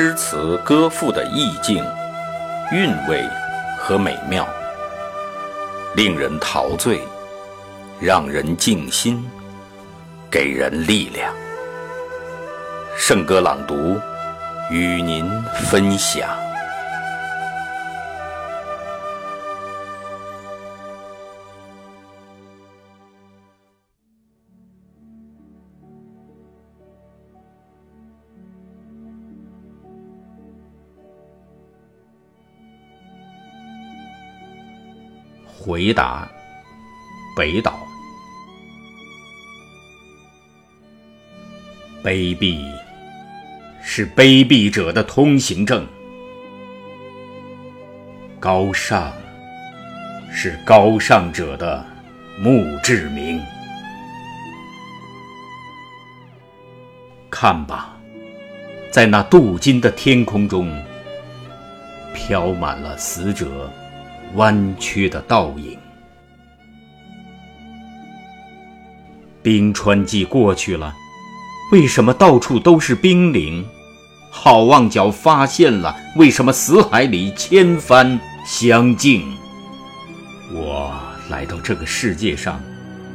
诗词歌赋的意境、韵味和美妙，令人陶醉，让人静心，给人力量。圣歌朗读，与您分享。回答，北岛。卑鄙是卑鄙者的通行证，高尚是高尚者的墓志铭。看吧，在那镀金的天空中，飘满了死者。弯曲的倒影。冰川季过去了，为什么到处都是冰凌？好望角发现了，为什么死海里千帆相竞？我来到这个世界上，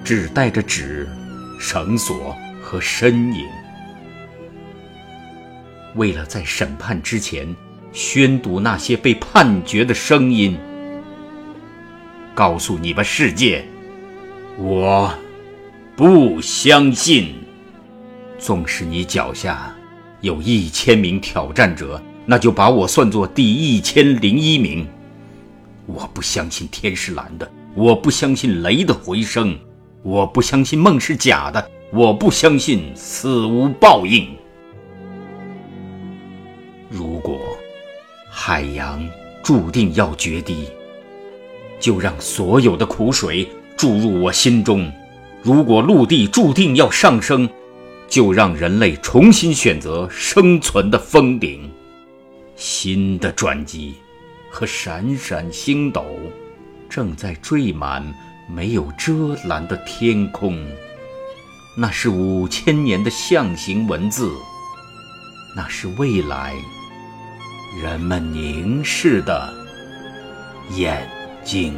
只带着纸、绳索和身影，为了在审判之前宣读那些被判决的声音。告诉你们世界，我不相信。纵使你脚下有一千名挑战者，那就把我算作第一千零一名。我不相信天是蓝的，我不相信雷的回声，我不相信梦是假的，我不相信死无报应。如果海洋注定要决堤。就让所有的苦水注入我心中。如果陆地注定要上升，就让人类重新选择生存的峰顶。新的转机和闪闪星斗正在缀满没有遮拦的天空。那是五千年的象形文字，那是未来人们凝视的眼。经。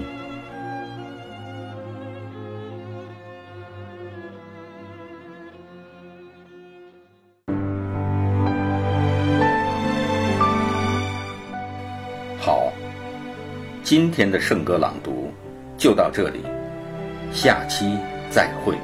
好，今天的圣歌朗读就到这里，下期再会。